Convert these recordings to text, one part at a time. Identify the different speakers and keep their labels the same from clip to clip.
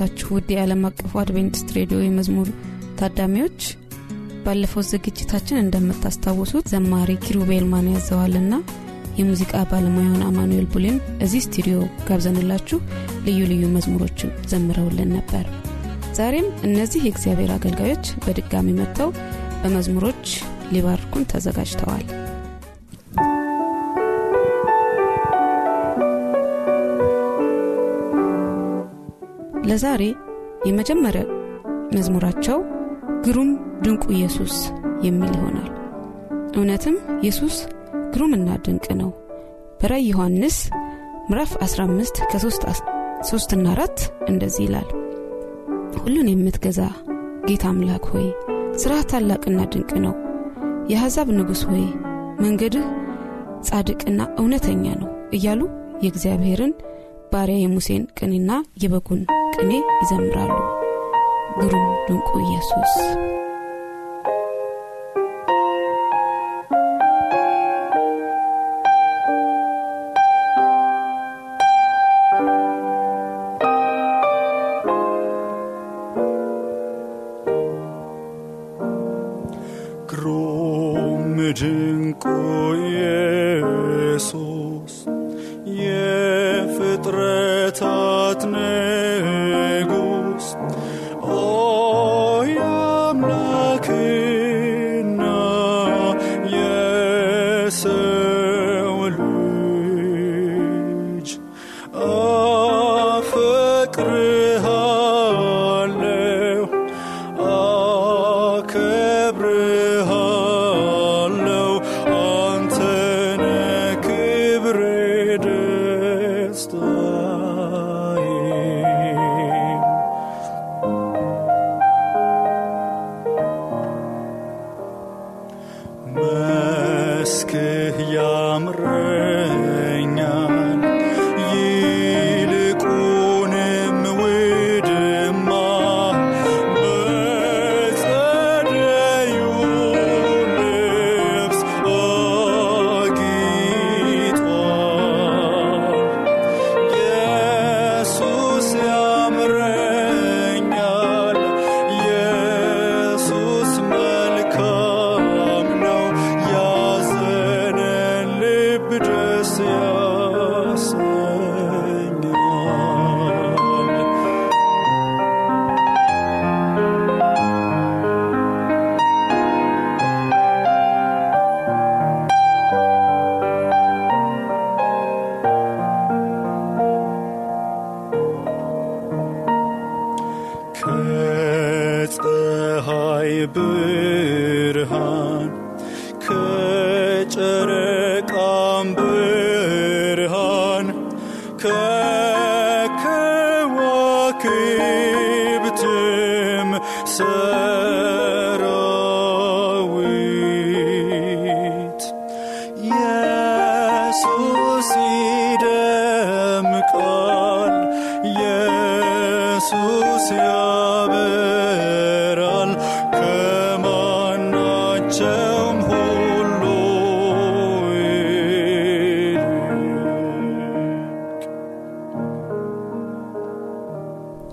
Speaker 1: እንደምንሰነበታችሁ ውድ የዓለም አቀፉ አድቬንቲስት ሬዲዮ የመዝሙር ታዳሚዎች ባለፈው ዝግጅታችን እንደምታስታውሱት ዘማሪ ኪሩቤል ማን ያዘዋልና የሙዚቃ ባለሙያውን አማኑኤል ቡሌን እዚህ ስቱዲዮ ጋብዘንላችሁ ልዩ ልዩ መዝሙሮችን ዘምረውልን ነበር። ዛሬም እነዚህ የእግዚአብሔር አገልጋዮች በድጋሚ መጥተው በመዝሙሮች ሊባርኩን ተዘጋጅተዋል ለዛሬ የመጀመሪያ መዝሙራቸው ግሩም ድንቁ ኢየሱስ የሚል ይሆናል። እውነትም ኢየሱስ ግሩምና ድንቅ ነው። በራይ ዮሐንስ ምዕራፍ 15 ከ3 ና 4 እንደዚህ ይላል። ሁሉን የምትገዛ ጌታ አምላክ ሆይ ሥራህ ታላቅና ድንቅ ነው። የአሕዛብ ንጉሥ ሆይ መንገድህ ጻድቅና እውነተኛ ነው እያሉ የእግዚአብሔርን ባሪያ የሙሴን ቅኔና የበጉን ቅኔ ይዘምራሉ ግሩም ድንቁ ኢየሱስ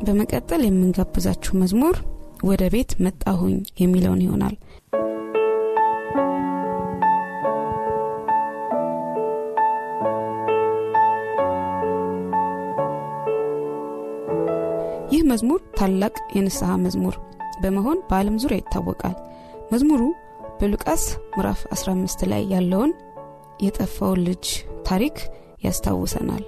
Speaker 1: በመቀጠል የምንጋብዛችሁ መዝሙር ወደ ቤት መጣሁኝ የሚለውን ይሆናል። ይህ መዝሙር ታላቅ የንስሐ መዝሙር በመሆን በዓለም ዙሪያ ይታወቃል። መዝሙሩ በሉቃስ ምዕራፍ 15 ላይ ያለውን የጠፋውን ልጅ ታሪክ ያስታውሰናል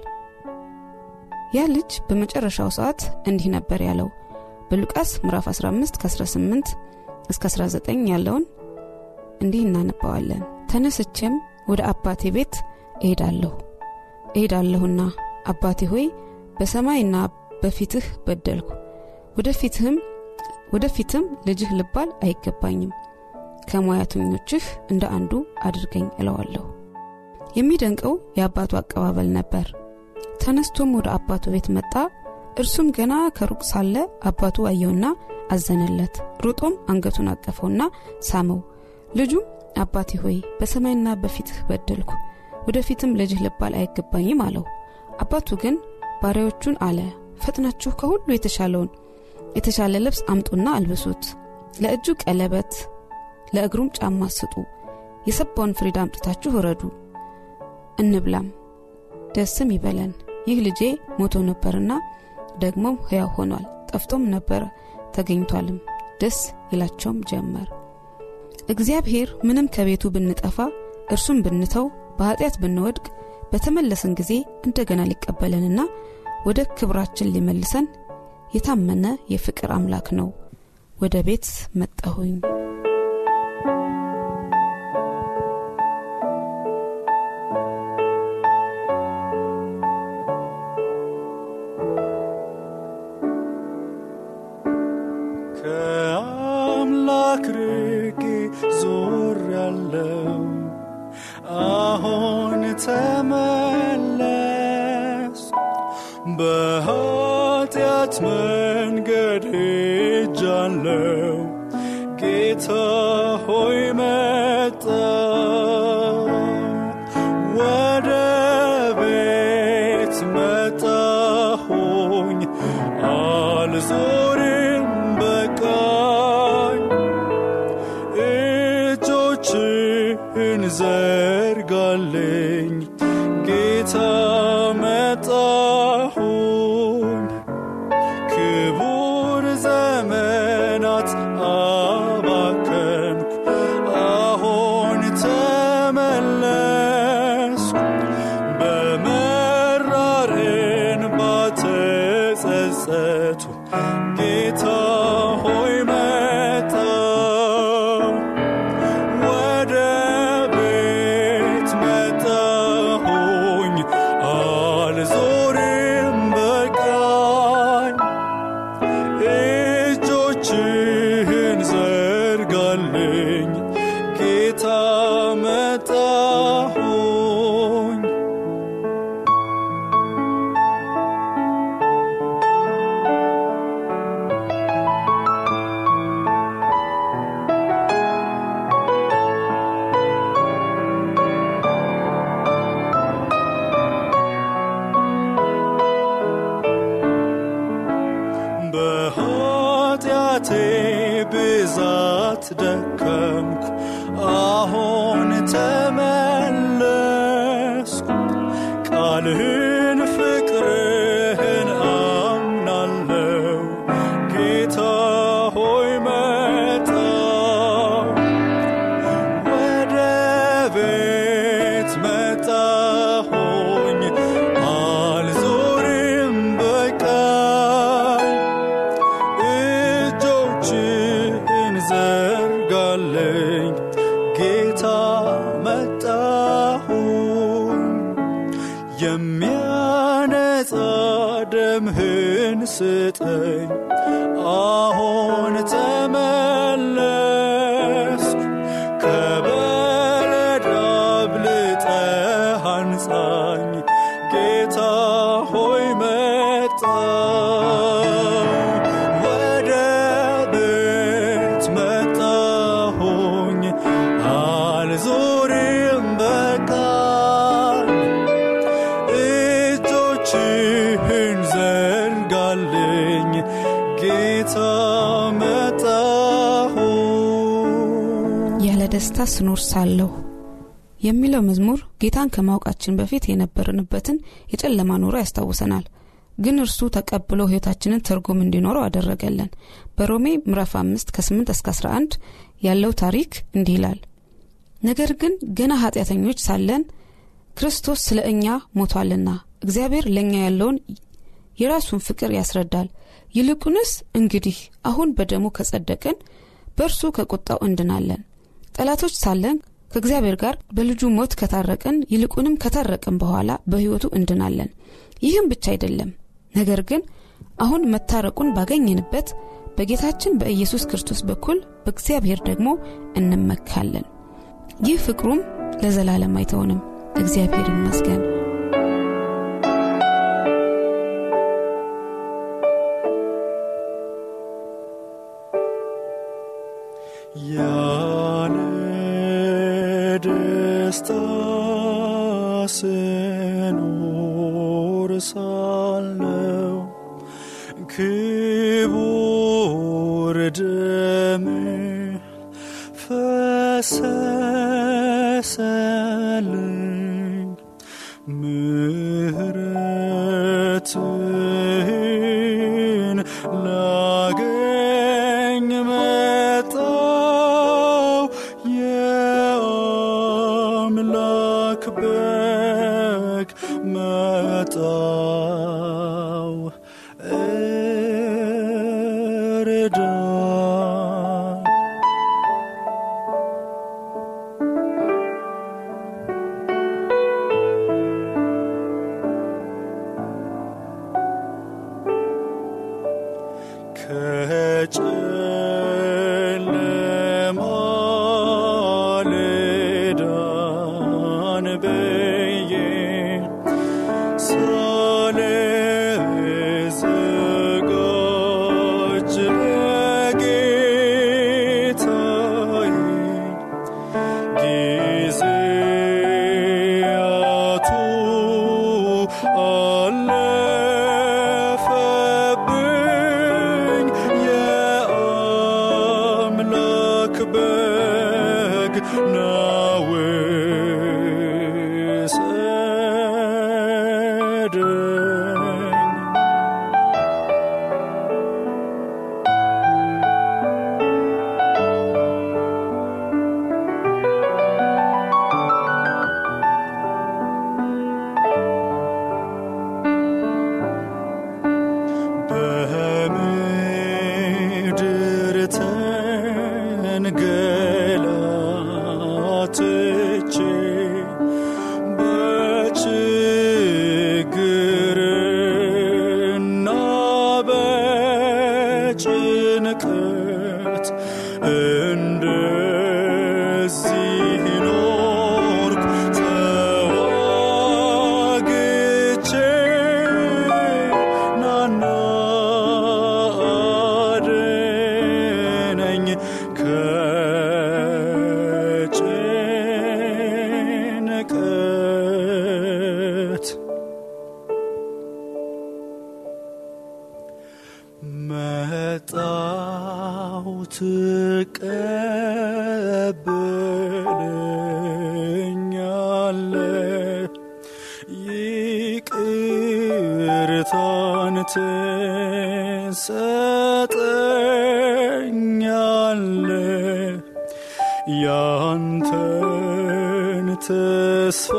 Speaker 1: ያ ልጅ በመጨረሻው ሰዓት እንዲህ ነበር ያለው። በሉቃስ ምዕራፍ 15 ከ18 እስከ 19 ያለውን እንዲህ እናነባዋለን። ተነስቼም ወደ አባቴ ቤት እሄዳለሁ።
Speaker 2: እሄዳለሁና አባቴ ሆይ በሰማይና በፊትህ በደልኩ። ወደፊትም ልጅህ ልባል አይገባኝም። ከሙያተኞችህ እንደ አንዱ አድርገኝ እለዋለሁ። የሚደንቀው የአባቱ አቀባበል ነበር ተነስቶም ወደ አባቱ ቤት መጣ። እርሱም ገና ከሩቅ ሳለ አባቱ አየውና አዘነለት። ሩጦም አንገቱን አቀፈውና ሳመው። ልጁም አባቴ ሆይ በሰማይና በፊትህ በደልኩ ወደፊትም ልጅህ ልባል አይገባኝም አለው። አባቱ ግን ባሪያዎቹን አለ ፈጥናችሁ ከሁሉ የተሻለውን የተሻለ ልብስ አምጡና አልብሱት። ለእጁ ቀለበት ለእግሩም ጫማ ስጡ። የሰባውን ፍሪዳ አምጥታችሁ እረዱ እንብላም ደስም ይበለን ይህ ልጄ ሞቶ ነበርና ደግሞም ሕያው ሆኗል ጠፍቶም ነበረ ተገኝቷልም ደስ ይላቸውም ጀመር። እግዚአብሔር ምንም ከቤቱ ብንጠፋ እርሱም ብንተው በኀጢአት ብንወድቅ በተመለስን ጊዜ እንደገና ሊቀበለንና ወደ ክብራችን ሊመልሰን የታመነ የፍቅር አምላክ ነው። ወደ ቤት መጣሁኝ
Speaker 1: Malenki የሚያነጻ ደምህን ስጠኝ። አሁን ተመለስኩ
Speaker 2: ደስታ ስኖር ሳለሁ። የሚለው መዝሙር ጌታን ከማወቃችን በፊት የነበርንበትን የጨለማ ኑሮ ያስታውሰናል። ግን እርሱ ተቀብሎ ህይወታችንን ትርጉም እንዲኖረው አደረገለን በሮሜ ምዕራፍ 5 ከ8 እስከ 11 ያለው ታሪክ እንዲህ ይላል። ነገር ግን ገና ኃጢአተኞች ሳለን ክርስቶስ ስለ እኛ ሞቷልና እግዚአብሔር ለእኛ ያለውን የራሱን ፍቅር ያስረዳል። ይልቁንስ እንግዲህ አሁን በደሙ ከጸደቅን በእርሱ ከቁጣው እንድናለን ጠላቶች ሳለን ከእግዚአብሔር ጋር በልጁ ሞት ከታረቅን ይልቁንም ከታረቅን በኋላ በሕይወቱ እንድናለን። ይህም ብቻ አይደለም። ነገር ግን አሁን መታረቁን ባገኘንበት በጌታችን በኢየሱስ ክርስቶስ በኩል በእግዚአብሔር ደግሞ እንመካለን። ይህ ፍቅሩም ለዘላለም አይተውንም። እግዚአብሔር ይመስገን
Speaker 1: ደስታ ስኖር ትሰጠኛለ ያንተን ተስፋ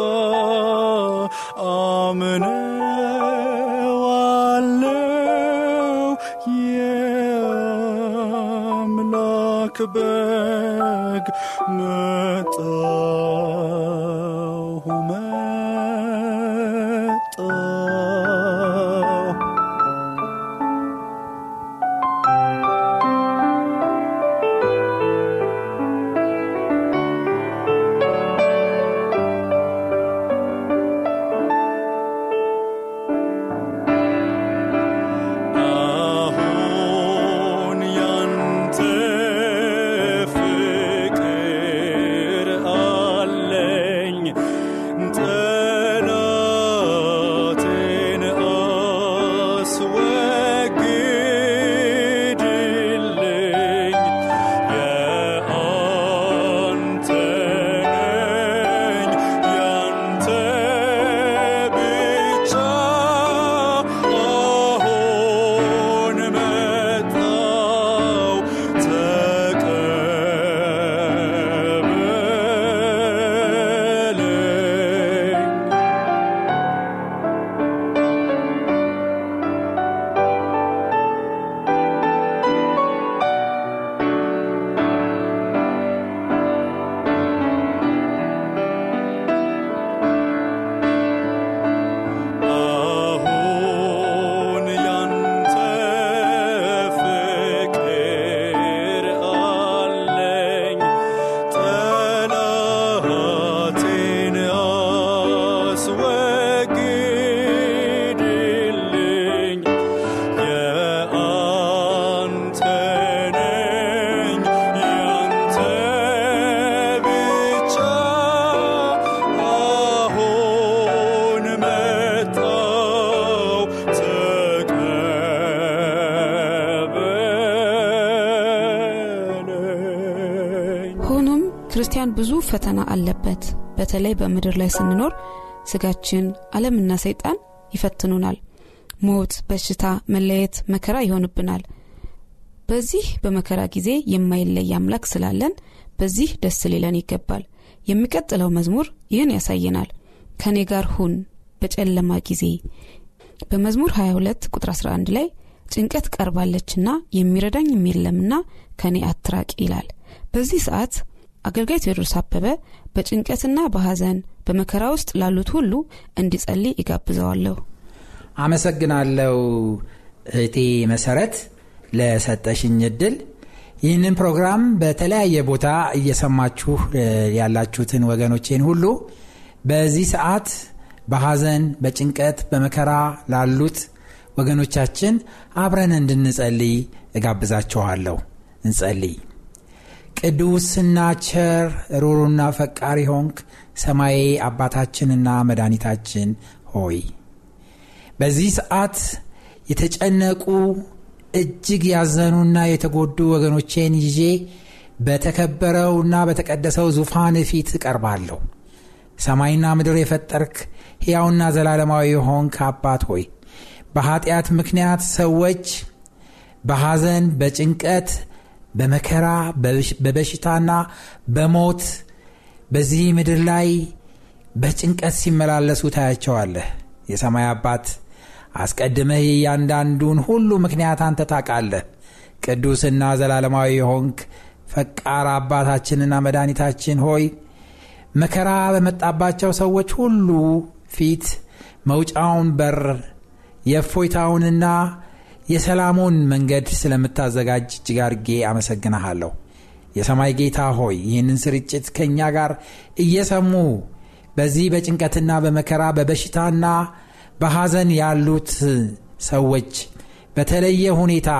Speaker 2: ፈተና አለበት። በተለይ በምድር ላይ ስንኖር ስጋችን፣ ዓለምና ሰይጣን ይፈትኑናል። ሞት፣ በሽታ፣ መለየት፣ መከራ ይሆንብናል። በዚህ በመከራ ጊዜ የማይለይ አምላክ ስላለን በዚህ ደስ ሊለን ይገባል። የሚቀጥለው መዝሙር ይህን ያሳየናል። ከእኔ ጋር ሁን በጨለማ ጊዜ በመዝሙር 22 ቁጥር 11 ላይ ጭንቀት ቀርባለችና የሚረዳኝም የለምና ከእኔ አትራቅ ይላል። በዚህ ሰዓት አገልጋይ ቴዎድሮስ አበበ በጭንቀትና በሐዘን በመከራ ውስጥ ላሉት ሁሉ እንዲጸልይ ይጋብዘዋለሁ።
Speaker 3: አመሰግናለሁ እህቴ መሰረት ለሰጠሽኝ እድል። ይህንን ፕሮግራም በተለያየ ቦታ እየሰማችሁ ያላችሁትን ወገኖቼን ሁሉ በዚህ ሰዓት በሐዘን፣ በጭንቀት፣ በመከራ ላሉት ወገኖቻችን አብረን እንድንጸልይ እጋብዛችኋለሁ። እንጸልይ። ቅዱስና ቸር ሩሩና ፈቃሪ ሆንክ ሰማዬ አባታችንና መድኃኒታችን ሆይ በዚህ ሰዓት የተጨነቁ እጅግ ያዘኑና የተጎዱ ወገኖቼን ይዤ በተከበረውና በተቀደሰው ዙፋን ፊት እቀርባለሁ። ሰማይና ምድር የፈጠርክ ሕያውና ዘላለማዊ የሆንክ አባት ሆይ በኀጢአት ምክንያት ሰዎች በሐዘን፣ በጭንቀት፣ በመከራ፣ በበሽታና በሞት በዚህ ምድር ላይ በጭንቀት ሲመላለሱ ታያቸዋለህ። የሰማይ አባት አስቀድመህ እያንዳንዱን ሁሉ ምክንያት አንተ ታውቃለህ። ቅዱስና ዘላለማዊ የሆንክ ፈቃር አባታችንና መድኃኒታችን ሆይ መከራ በመጣባቸው ሰዎች ሁሉ ፊት መውጫውን በር የእፎይታውንና የሰላሙን መንገድ ስለምታዘጋጅ እጅግ አድርጌ አመሰግንሃለሁ። የሰማይ ጌታ ሆይ ይህንን ስርጭት ከእኛ ጋር እየሰሙ በዚህ በጭንቀትና በመከራ በበሽታና በሐዘን ያሉት ሰዎች በተለየ ሁኔታ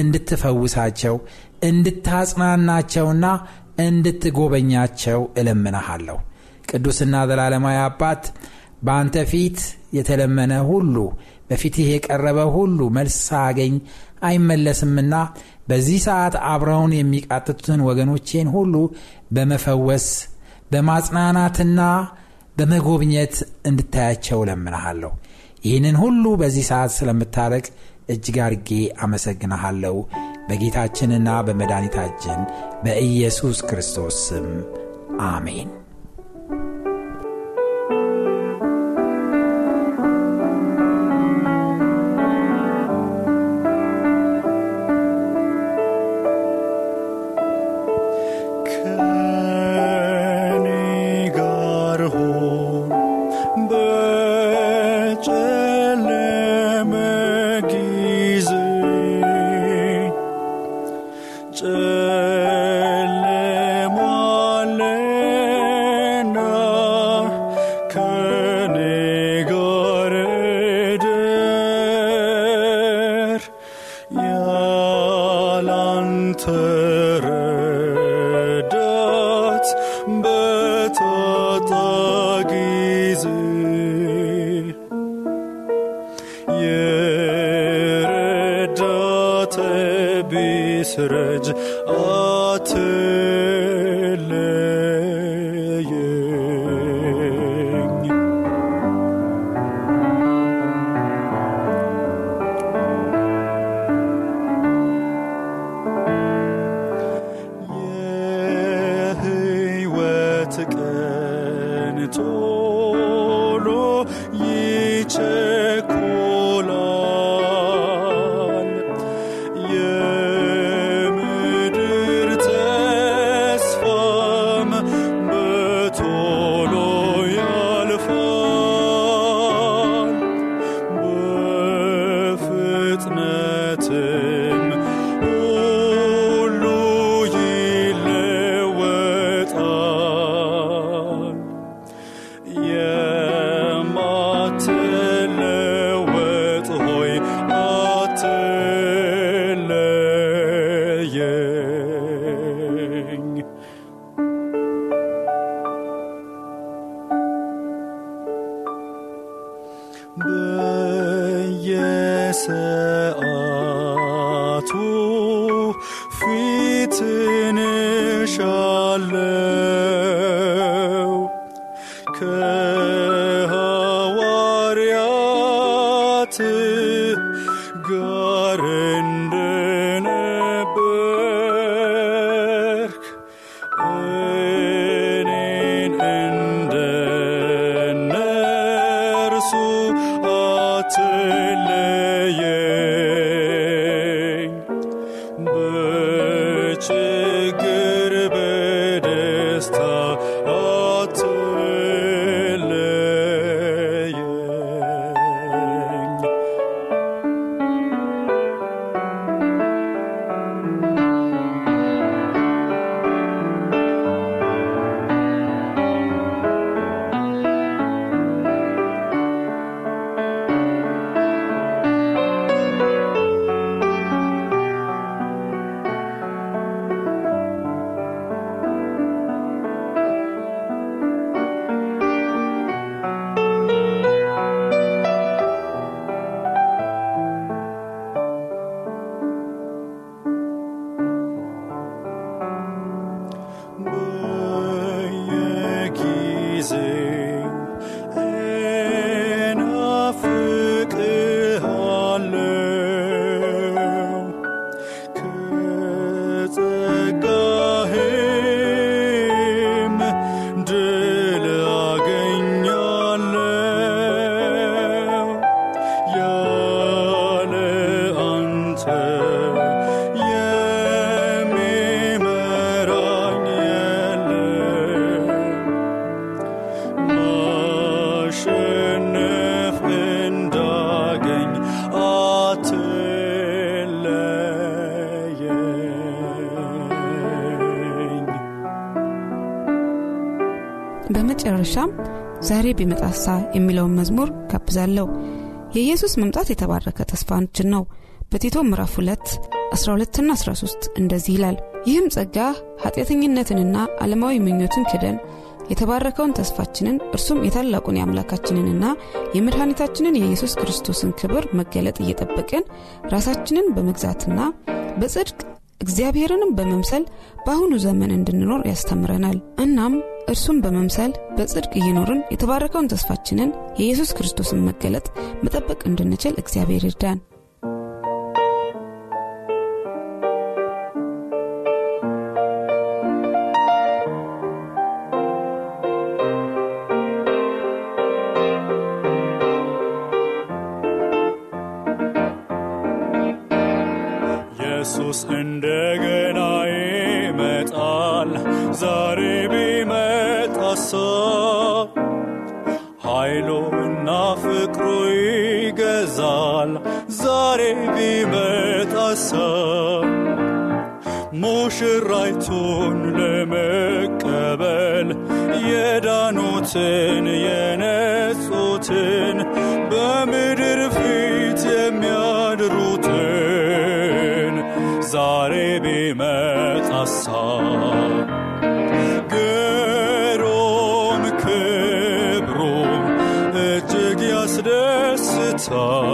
Speaker 3: እንድትፈውሳቸው እንድታጽናናቸውና እንድትጎበኛቸው እለምናሃለሁ። ቅዱስና ዘላለማዊ አባት በአንተ ፊት የተለመነ ሁሉ በፊትህ የቀረበ ሁሉ መልስ ሳያገኝ አይመለስምና በዚህ ሰዓት አብረውን የሚቃትቱትን ወገኖቼን ሁሉ በመፈወስ በማጽናናትና በመጎብኘት እንድታያቸው እለምንሃለሁ። ይህንን ሁሉ በዚህ ሰዓት ስለምታረቅ እጅግ አርጌ አመሰግንሃለሁ። በጌታችንና በመድኃኒታችን በኢየሱስ ክርስቶስ ስም አሜን።
Speaker 1: የህይወት
Speaker 2: በመጨረሻም ዛሬ ቢመጣሳ የሚለውን መዝሙር ጋብዛለሁ። የኢየሱስ መምጣት የተባረከ ተስፋችን ነው። በቲቶ ምዕራፍ 2 12ና 13 እንደዚህ ይላል። ይህም ጸጋ ኃጢአተኝነትንና ዓለማዊ ምኞትን ክደን የተባረከውን ተስፋችንን እርሱም የታላቁን የአምላካችንንና የመድኃኒታችንን የኢየሱስ ክርስቶስን ክብር መገለጥ እየጠበቅን ራሳችንን በመግዛትና በጽድቅ እግዚአብሔርንም በመምሰል በአሁኑ ዘመን እንድንኖር ያስተምረናል። እናም እርሱም በመምሰል በጽድቅ እየኖርን የተባረከውን ተስፋችንን የኢየሱስ ክርስቶስን መገለጥ መጠበቅ እንድንችል እግዚአብሔር ይርዳን
Speaker 1: ሙሽራይቱን ለመቀበል የዳኑትን የነጹትን በምድር ፊት የሚያድሩትን ዛሬ ቢመጣሳ ግሩም ክብሩ እጅግ ያስደስታል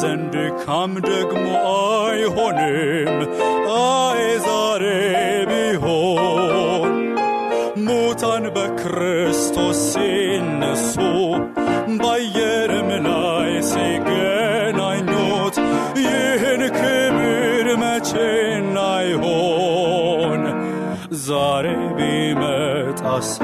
Speaker 1: ሐዘን ድካም ደግሞ አይሆንም አይ ዛሬ ቢሆን ሙታን በክርስቶስ ሲነሱ በአየርም ላይ ሲገናኙት ይህን ክብር መቼ እናይሆን? ዛሬ ቢመጣሳ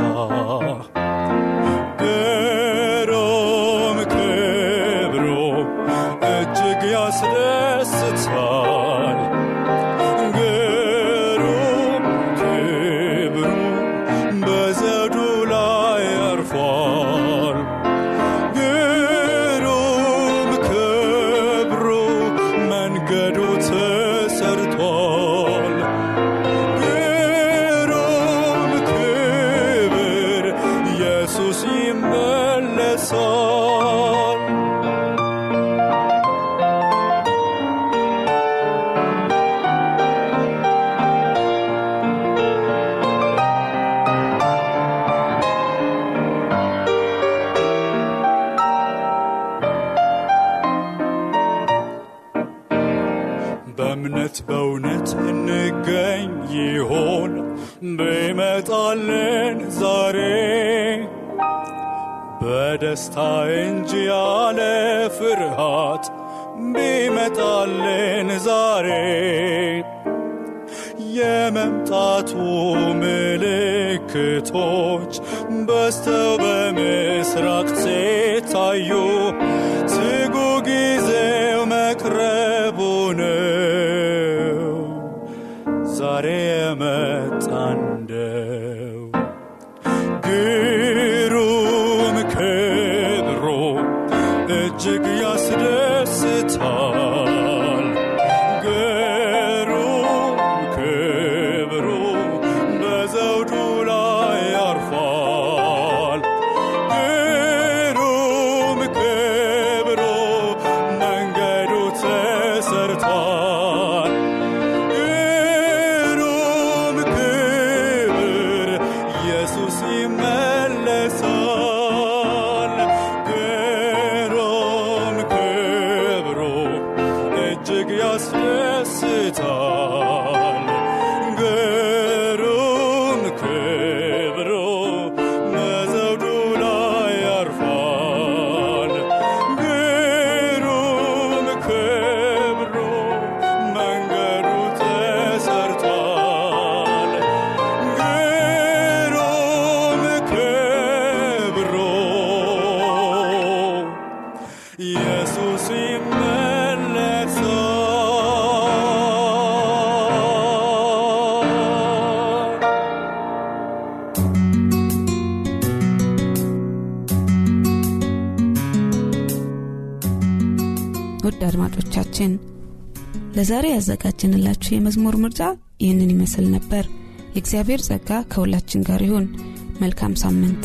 Speaker 1: ቢመጣልን ዛሬ። በደስታ እንጂ ያለ ፍርሃት ቢመጣልን ዛሬ። የመምጣቱ ምልክቶች በስተው በምስራቅ ሲታዩ ትጉ ጊዜው መቅረቡ ነው። ዛሬ የመጣ እጅግ ያስደስታል
Speaker 2: አድማጮቻችን ለዛሬ ያዘጋጀንላችሁ የመዝሙር ምርጫ ይህንን ይመስል ነበር። የእግዚአብሔር ጸጋ ከሁላችን ጋር ይሁን። መልካም ሳምንት